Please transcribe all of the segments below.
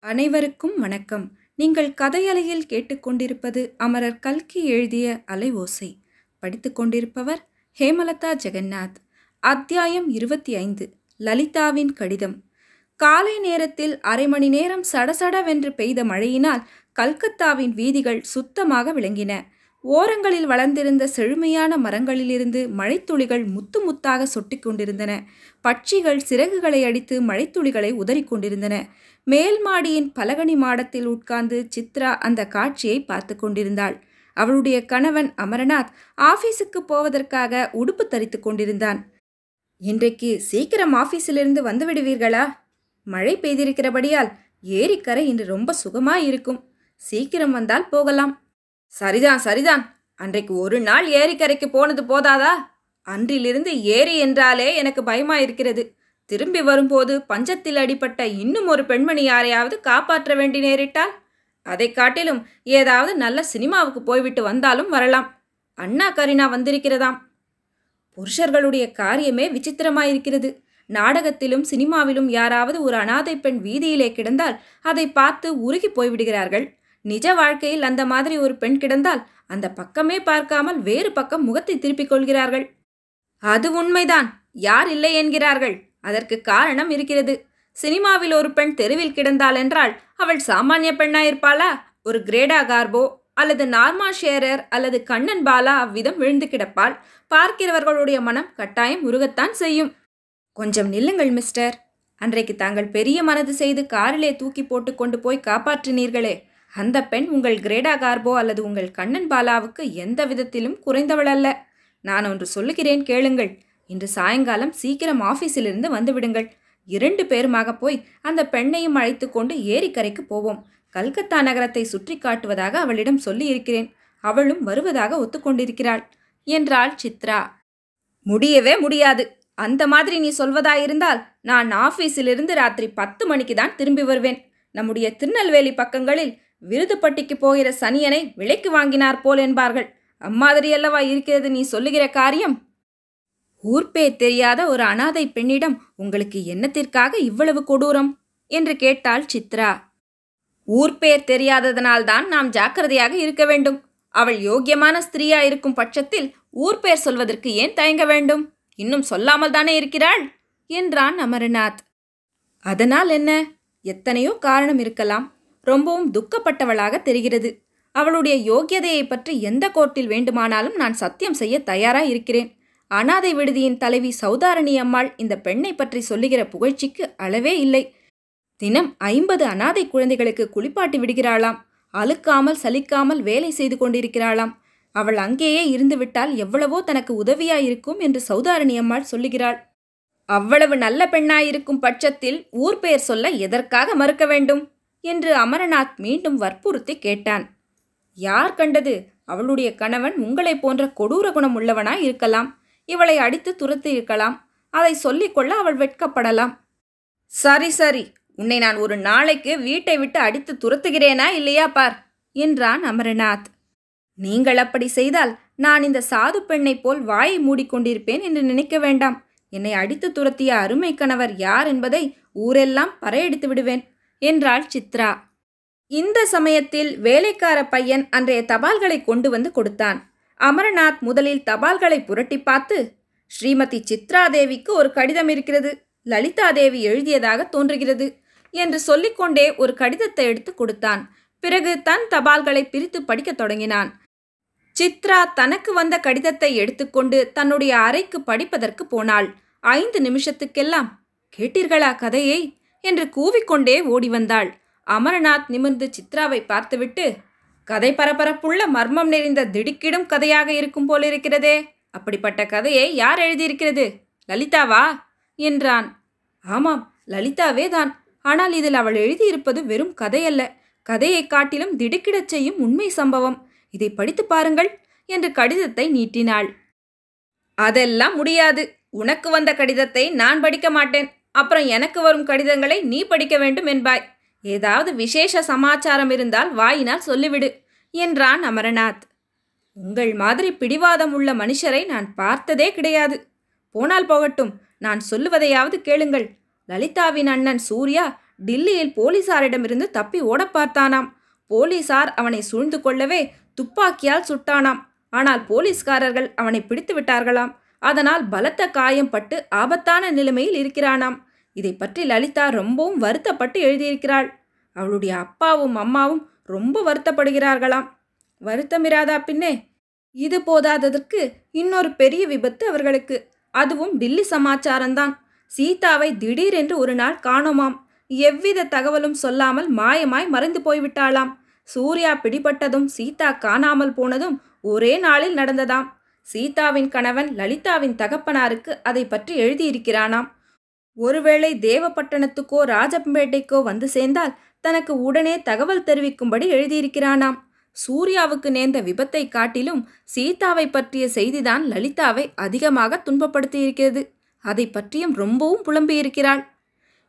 அனைவருக்கும் வணக்கம். நீங்கள் கதையலையில் கேட்டுக்கொண்டிருப்பது அமரர் கல்கி எழுதிய அலை ஓசை. படித்துக் கொண்டிருப்பவர் ஹேமலதா ஜெகநாத். அத்தியாயம் இருபத்தி ஐந்து லலிதாவின் கடிதம். காலை நேரத்தில் அரை மணி நேரம் சடசடவென்று பெய்த மழையினால் கல்கத்தாவின் வீதிகள் சுத்தமாக விளங்கின. ஓரங்களில் வளர்ந்திருந்த செழுமையான மரங்களிலிருந்து மழைத்துளிகள் முத்து முத்தாக சொட்டிக் கொண்டிருந்தன. பட்சிகள் சிறகுகளை அடித்து மழைத்துளிகளை உதறிக் கொண்டிருந்தன. மேல் மாடியின் பலகனி மாடத்தில் உட்கார்ந்து சித்ரா அந்த காட்சியை பார்த்து கொண்டிருந்தாள். அவளுடைய கணவன் அமரநாத் ஆபீஸுக்கு போவதற்காக உடுப்பு தரித்து கொண்டிருந்தான். இன்றைக்கு சீக்கிரம் ஆபீஸிலிருந்து வந்து விடுவீர்களா? மழை பெய்திருக்கிறபடியால் ஏரிக்கரை இன்று ரொம்ப சுகமாய் இருக்கும் சீக்கிரம் வந்தால் போகலாம். சரிதான் சரிதான். அன்றைக்கு ஒரு நாள் ஏரிக்கரைக்கு போனது போதாதா? அன்றிலிருந்து ஏரி என்றாலே எனக்கு பயமாயிருக்கிறது. திரும்பி வரும்போது பஞ்சத்தில் அடிப்பட்ட இன்னும் ஒரு பெண்மணி யாரையாவது காப்பாற்ற வேண்டி நேரிட்டால்? அதை காட்டிலும் ஏதாவது நல்ல சினிமாவுக்கு போய்விட்டு வந்தாலும் வரலாம். அண்ணா கரீனா வந்திருக்கிறதாம். புருஷர்களுடைய காரியமே விசித்திரமாயிருக்கிறது. நாடகத்திலும் சினிமாவிலும் யாராவது ஒரு அனாதை பெண் வீதியிலே கிடந்தால் அதை பார்த்து உருகி போய்விடுகிறார்கள். நிஜ வாழ்க்கையில் அந்த மாதிரி ஒரு பெண் கிடந்தால் அந்த பக்கமே பார்க்காமல் வேறு பக்கம் முகத்தை திருப்பிக் கொள்கிறார்கள். அது உண்மைதான். யார் இல்லை என்கிறார்கள். அதற்கு காரணம் இருக்கிறது. சினிமாவில் ஒரு பெண் தெருவில் கிடந்தாள் என்றால் அவள் சாமானிய பெண்ணாயிருப்பாளா ஒரு கிரேடா கார்போ அல்லது நார்மா ஷேரர் அல்லது கண்ணன் பாலா அவ்விதம் விழுந்து கிடப்பாள். பார்க்கிறவர்களுடைய மனம் கட்டாயம் உருகத்தான் செய்யும். கொஞ்சம் நில்லுங்கள் மிஸ்டர். அன்றைக்கு தாங்கள் பெரிய மனது செய்து காரிலே தூக்கி போட்டு கொண்டு போய் காப்பாற்றினீர்களே. அந்த பெண் உங்கள் கிரேடா கார்போ அல்லது உங்கள் கண்ணன் பாலாவுக்கு எந்த விதத்திலும் குறைந்தவள் அல்ல நான் ஒன்று சொல்லுகிறேன் கேளுங்கள். இன்று சாயங்காலம் சீக்கிரம் ஆஃபீஸிலிருந்து வந்துவிடுங்கள் இரண்டு பேருமாக போய் அந்த பெண்ணையும் அழைத்து கொண்டு ஏரிக்கரைக்கு போவோம். கல்கத்தா நகரத்தை சுற்றி காட்டுவதாக அவளிடம் சொல்லி இருக்கிறேன் அவளும் வருவதாக ஒத்துக்கொண்டிருக்கிறாள். என்றாள் சித்ரா. முடியவே முடியாது. அந்த மாதிரி நீ சொல்வதாயிருந்தால் நான் ஆஃபீஸிலிருந்து ராத்திரி பத்து மணிக்கு தான் திரும்பி வருவேன். நம்முடைய திருநெல்வேலி பக்கங்களில் விருதுப்பட்டிக்கு போகிற சனியனை விலைக்கு வாங்கினார் போல் என்பார்கள். அம்மாதிரியல்லவா இருக்கிறது நீ சொல்லுகிற காரியம்? ஊர்பே தெரியாத ஒரு அனாதை பெண்ணிடம் உங்களுக்கு என்னத்திற்காக இவ்வளவு கொடூரம்? என்று கேட்டாள் சித்ரா. ஊர்பேர் தெரியாததனால்தான் நாம் ஜாக்கிரதையாக இருக்க வேண்டும். அவள் யோக்கியமான ஸ்திரீயா இருக்கும் பட்சத்தில் ஊர்பேர் சொல்வதற்கு ஏன் தயங்க வேண்டும்? இன்னும் சொல்லாமல் தானே இருக்கிறாள்? என்றான் அமரநாத். அதனால் என்ன? எத்தனையோ காரணம் இருக்கலாம். ரொம்பவும் துக்கப்பட்டவளாக தெரிகிறது. அவளுடைய யோக்கியதையை பற்றி எந்த கோர்ட்டில் வேண்டுமானாலும் நான் சத்தியம் செய்ய தயாராக இருக்கிறேன். அனாதை விடுதியின் தலைவி சௌதாரணி அம்மாள் இந்த பெண்ணை பற்றி சொல்லுகிற புகழ்ச்சிக்கு அளவே இல்லை. தினம் ஐம்பது அனாதை குழந்தைகளுக்கு குளிப்பாட்டி விடுகிறாளாம். அழுக்காமல் சலிக்காமல் வேலை செய்து கொண்டிருக்கிறாளாம். அவள் அங்கேயே இருந்துவிட்டால் எவ்வளவோ தனக்கு உதவியாயிருக்கும் என்று சௌதாரணி அம்மாள் சொல்லுகிறாள். அவ்வளவு நல்ல பெண்ணாயிருக்கும் பட்சத்தில் ஊர் பெயர் சொல்ல எதற்காக மறுக்க வேண்டும்? என்று அமரநாத் மீண்டும் வற்புறுத்தி கேட்டான். யார் கண்டது? அவளுடைய கணவன் உங்களைப் போன்ற கொடூர குணம் உள்ளவனாய் இருக்கலாம். இவளை அடித்து துரத்தி இருக்கலாம். அதை சொல்லிக்கொள்ள அவள் வெட்கப்படலாம். சரி சரி. உன்னை நான் ஒரு நாளைக்கு வீட்டை விட்டு அடித்து துரத்துகிறேனா இல்லையா பார்? என்றான் அமரநாத் நீங்கள் அப்படி செய்தால் நான் இந்த சாது பெண்ணை போல் வாயை மூடிக்கொண்டிருப்பேன் என்று நினைக்க வேண்டாம். என்னை அடித்து துரத்திய அருமை கணவர் யார் என்பதை ஊரெல்லாம் பறையடித்து விடுவேன். என்றாள் சித்ரா. இந்த சமயத்தில் வேலைக்கார பையன் அன்றைய தபால்களை கொண்டு வந்து கொடுத்தான். அமரநாத் முதலில் தபால்களை புரட்டி பார்த்து ஸ்ரீமதி சித்ரா தேவிக்கு ஒரு கடிதம் இருக்கிறது. லலிதா தேவி எழுதியதாக தோன்றுகிறது என்று சொல்லிக்கொண்டே ஒரு கடிதத்தை எடுத்து கொடுத்தான். பிறகு தன் தபால்களை பிரித்து படிக்கத் தொடங்கினான். சித்ரா தனக்கு வந்த கடிதத்தை எடுத்துக்கொண்டு தன்னுடைய அறைக்கு படிப்பதற்கு போனாள். ஐந்து நிமிஷத்துக்கெல்லாம் கேட்டீர்களா கதையை? என்று கூவிக்கொண்டே ஓடி வந்தாள் அமரநாத் நிமிர்ந்து சித்ராவை பார்த்துவிட்டு கதை பரபரப்புள்ள மர்மம் நிறைந்த திடுக்கிடும் கதையாக இருக்கும் போலிருக்கிறதே அப்படிப்பட்ட கதையை யார் எழுதியிருக்கிறது? லலிதாவா? என்றான். ஆமாம் லலிதாவே தான். ஆனால் இதில் அவள் எழுதியிருப்பது வெறும் கதையல்ல கதையை காட்டிலும் திடுக்கிடச் செய்யும் உண்மை சம்பவம். இதை படித்து பாருங்கள் என்று கடிதத்தை நீட்டினாள். அதெல்லாம் முடியாது. உனக்கு வந்த கடிதத்தை நான் படிக்க மாட்டேன். அப்புறம் எனக்கு வரும் கடிதங்களை நீ படிக்க வேண்டும் என்பாய். ஏதாவது விசேஷ சமாச்சாரம் இருந்தால் வாயினால் சொல்லிவிடு என்றான் அமரநாத். உங்கள் மாதிரி பிடிவாதம் உள்ள மனுஷரை நான் பார்த்ததே கிடையாது. போனால் போகட்டும் நான் சொல்லுவதையாவது கேளுங்கள். லலிதாவின் அண்ணன் சூர்யா டில்லியில் போலீசாரிடமிருந்து தப்பி ஓட பார்த்தானாம். போலீசார் அவனை சூழ்ந்து கொள்ளவே துப்பாக்கியால் சுட்டானாம். ஆனால் போலீஸ்காரர்கள் அவனை பிடித்து விட்டார்களாம். அதனால் பலத்த காயம் பட்டு ஆபத்தான நிலைமையில் இருக்கிறானாம். இதை பற்றி லலிதா ரொம்பவும் வருத்தப்பட்டு எழுதியிருக்கிறாள். அவளுடைய அப்பாவும் அம்மாவும் ரொம்ப வருத்தப்படுகிறார்களாம். வருத்தமிராதா பின்னே இது போதாததற்கு இன்னொரு பெரிய விபத்து அவர்களுக்கு. அதுவும் டில்லி சமாச்சாரம்தான். சீதாவை திடீரென்று ஒரு நாள் காணோமாம். எவ்வித தகவலும் சொல்லாமல் மாயமாய் மறைந்து போய்விட்டாளாம். சூர்யா பிடிபட்டதும் சீதா காணாமல் போனதும் ஒரே நாளில் நடந்ததாம். சீதாவின் கணவன் லலிதாவின் தகப்பனாருக்கு அதை பற்றி எழுதியிருக்கிறானாம். ஒருவேளை தேவப்பட்டணத்துக்கோ ராஜம்பேட்டைக்கோ வந்து சேர்ந்தால் தனக்கு உடனே தகவல் தெரிவிக்கும்படி எழுதியிருக்கிறானாம். சூர்யாவுக்கு நேர்ந்த விபத்தை காட்டிலும் சீதாவை பற்றிய செய்திதான் லலிதாவை அதிகமாக துன்பப்படுத்தியிருக்கிறது. அதை பற்றியும் ரொம்பவும் புலம்பியிருக்கிறாள்.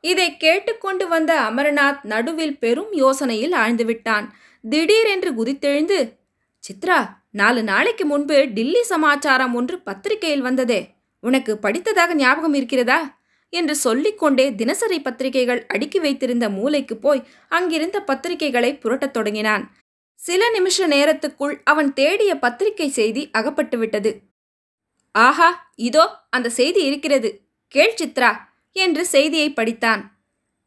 இதை கேட்டுக்கொண்டு வந்த அமரநாத் நடுவில் பெரும் யோசனையில் ஆழ்ந்துவிட்டான். திடீரென்று குதித்தெழுந்து சித்ரா நாலு நாளைக்கு முன்பு டில்லி சமாச்சாரம் ஒன்று பத்திரிகையில் வந்ததே. உனக்கு படித்ததாக ஞாபகம் இருக்கிறதா? என்று சொல்லிக்கொண்டே தினசரி பத்திரிகைகள் அடுக்கி வைத்திருந்த மூலைக்கு போய் அங்கிருந்த பத்திரிகைகளை புரட்டத் தொடங்கினான். சில நிமிஷ நேரத்துக்குள் அவன் தேடிய பத்திரிகை செய்தி அகப்பட்டுவிட்டது ஆஹா இதோ அந்த செய்தி இருக்கிறது. கேள் சித்ரா என்று செய்தியை படித்தான்.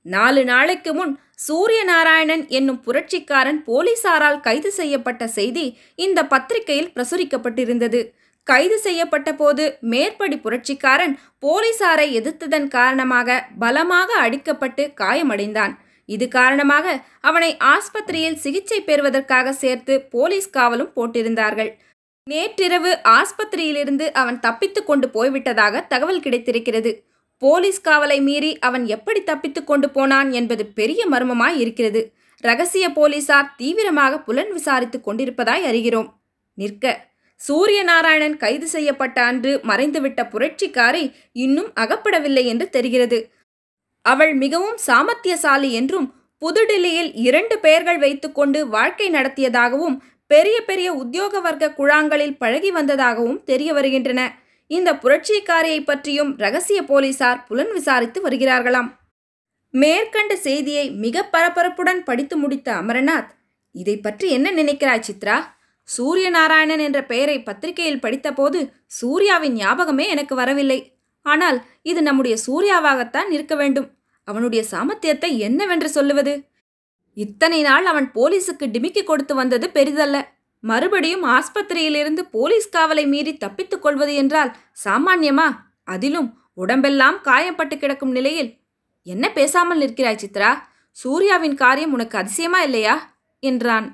நாலு நாளைக்கு முன் சூரிய நாராயணன் என்னும் புரட்சிக்காரன் போலீசாரால் கைது செய்யப்பட்ட செய்தி இந்த பத்திரிகையில் பிரசுரிக்கப்பட்டிருந்தது. கைது செய்யப்பட்ட போது மேற்படி புரட்சிக்காரன் போலீசாரை எதிர்த்ததன் காரணமாக பலமாக அடிக்கப்பட்டு காயமடைந்தான். இது காரணமாக அவனை ஆஸ்பத்திரியில் சிகிச்சை பெறுவதற்காக சேர்த்து போலீஸ் காவலும் போட்டிருந்தார்கள். நேற்றிரவு ஆஸ்பத்திரியிலிருந்து அவன் தப்பித்து கொண்டு போய்விட்டதாக தகவல் கிடைத்திருக்கிறது. போலீஸ் காவலை மீறி அவன் எப்படி தப்பித்து கொண்டு போனான் என்பது பெரிய மர்மமாய் இருக்கிறது. ரகசிய போலீசார் தீவிரமாக புலன் விசாரித்துக் கொண்டிருப்பதாய் அறிகிறோம். நிற்க. சூரிய நாராயணன் கைது செய்யப்பட்ட அன்று மறைந்துவிட்ட புரட்சிக்காரி இன்னும் அகப்படவில்லை என்று தெரிகிறது. அவள் மிகவும் சாமர்த்தியசாலி என்றும் புதுடில்லியில் இரண்டு பெயர்கள் வைத்துக்கொண்டு வாழ்க்கை நடத்தியதாகவும் பெரிய பெரிய உத்தியோக வர்க்க குழாங்களில் பழகி வந்ததாகவும் தெரிய வருகின்றன. இந்த புரட்சிக்காரியை பற்றியும் ரகசிய போலீசார் புலன் விசாரித்து வருகிறார்களாம். மேற்கண்ட செய்தியை மிக பரபரப்புடன் படித்து முடித்த அமரநாத் இதை பற்றி என்ன நினைக்கிறாய் சித்ரா? சூரிய நாராயணன் என்ற பெயரை பத்திரிகையில் படித்தபோது சூர்யாவின் ஞாபகமே எனக்கு வரவில்லை. ஆனால் இது நம்முடைய சூர்யாவாகத்தான் இருக்க வேண்டும். அவனுடைய சாமர்த்தியத்தை என்னவென்று சொல்லுவது? இத்தனை நாள் அவன் போலீஸுக்கு டிமிக்கி கொடுத்து வந்தது பெரிதல்ல. மறுபடியும் ஆஸ்பத்திரியிலிருந்து போலீஸ் காவலை மீறி தப்பித்துக் கொள்வது என்றால் சாமான்யமா? அதிலும் உடம்பெல்லாம் காயப்பட்டு கிடக்கும் நிலையில் என்ன பேசாமல் நிற்கிறாய் சித்ரா? சூர்யாவின் காரியம் உனக்கு அதிசயமா இல்லையா? என்றான்.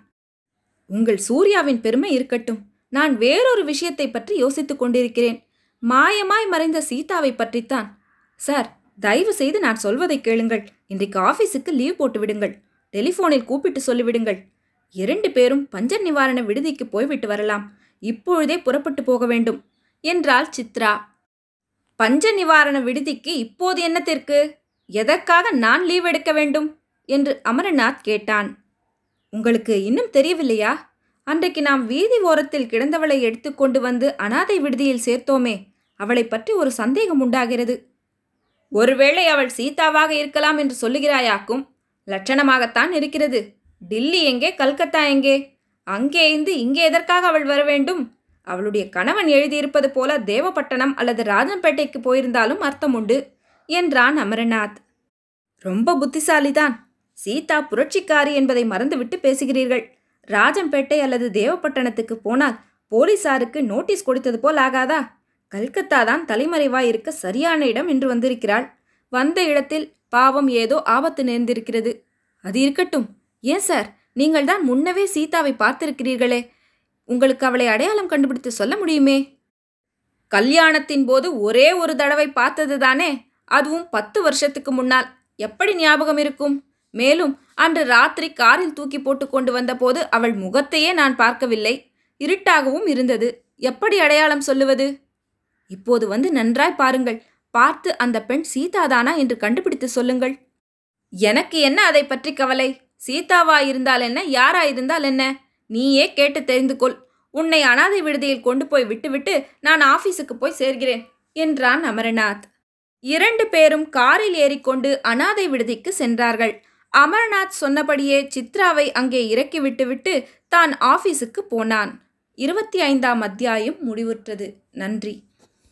உங்கள் சூர்யாவின் பெருமை இருக்கட்டும். நான் வேறொரு விஷயத்தை பற்றி யோசித்துக் கொண்டிருக்கிறேன். மாயமாய் மறைந்த சீதாவை பற்றித்தான். சார் தயவு செய்து நான் சொல்வதை கேளுங்கள். இன்றைக்கு ஆஃபீஸுக்கு லீவ் போட்டு விடுங்கள். டெலிஃபோனில் கூப்பிட்டு சொல்லிவிடுங்கள். இரண்டு பேரும் பஞ்சர் நிவாரண விடுதிக்கு போய்விட்டு வரலாம். இப்பொழுதே புறப்பட்டு போக வேண்டும். என்றாள் சித்ரா. பஞ்ச நிவாரண விடுதிக்கு இப்போது என்னத்திற்கு எதற்காக நான் லீவ் எடுக்க வேண்டும்? என்று அமரநாத் கேட்டான். உங்களுக்கு இன்னும் தெரியவில்லையா? அன்றைக்கு நாம் வீதி ஓரத்தில் கிடந்தவளை எடுத்துக்கொண்டு வந்து அனாதை விடுதியில் சேர்த்தோமே அவளை பற்றி ஒரு சந்தேகம் உண்டாகிறது. ஒருவேளை அவள் சீதாவாக இருக்கலாம் என்று சொல்லுகிறாயாக்கும் லட்சணமாகத்தான் இருக்கிறது. டில்லி எங்கே கல்கத்தா எங்கே? அங்கே இருந்து இங்கே எதற்காக அவள் வர வேண்டும்? அவளுடைய கணவன் எழுதியிருப்பது போல தேவப்பட்டணம் அல்லது ராஜம்பேட்டைக்கு போயிருந்தாலும் அர்த்தம் உண்டு என்றான் அமரநாத். ரொம்ப புத்திசாலிதான். சீதா புரட்சிக்காரி என்பதை மறந்துவிட்டு பேசுகிறீர்கள். ராஜம்பேட்டை அல்லது தேவப்பட்டணத்துக்கு போனால் போலீசாருக்கு நோட்டீஸ் கொடுத்தது போல் ஆகாதா? கல்கத்தா தான் தலைமறைவாய் இருக்க சரியான இடம் என்று வந்திருக்கிறாள். வந்த இடத்தில் பாவம் ஏதோ ஆபத்து நேர்ந்திருக்கிறது. அது இருக்கட்டும். ஏன் சார்? நீங்கள் தான் முன்னவே சீதாவை பார்த்திருக்கிறீர்களே. உங்களுக்கு அவளை அடையாளம் கண்டுபிடித்து சொல்ல முடியுமே? கல்யாணத்தின் போது ஒரே ஒரு தடவை பார்த்தது தானே அதுவும் பத்து வருஷத்துக்கு முன்னால். எப்படி ஞாபகம் இருக்கும்? மேலும் அன்று ராத்திரி காரில் தூக்கி போட்டு கொண்டு வந்தபோது அவள் முகத்தையே நான் பார்க்கவில்லை. இருட்டாகவும் இருந்தது. எப்படி அடையாளம் சொல்லுவது? இப்போது வந்து நன்றாய் பாருங்கள். பார்த்து அந்த பெண் சீதாதானா என்று கண்டுபிடித்து சொல்லுங்கள். எனக்கு என்ன அதை பற்றி கவலை? சீதாவா இருந்தால் என்ன? யாரா இருந்தால் என்ன? நீயே கேட்டு தெரிந்து கொள். உன்னை அனாதை விடுதியில் கொண்டு போய் விட்டுவிட்டு நான் ஆபீஸுக்கு போய் சேர்கிறேன் என்றான் அமரநாத். இரண்டு பேரும் காரில் ஏறிக்கொண்டு அனாதை விடுதிக்கு சென்றார்கள். அமர்நாத் சொன்னபடியே சித்ராவை அங்கே இறக்கி விட்டுவிட்டு தான் ஆபீஸுக்கு போனான். இருபத்தி ஐந்தாம் அத்தியாயம் முடிவுற்றது. நன்றி.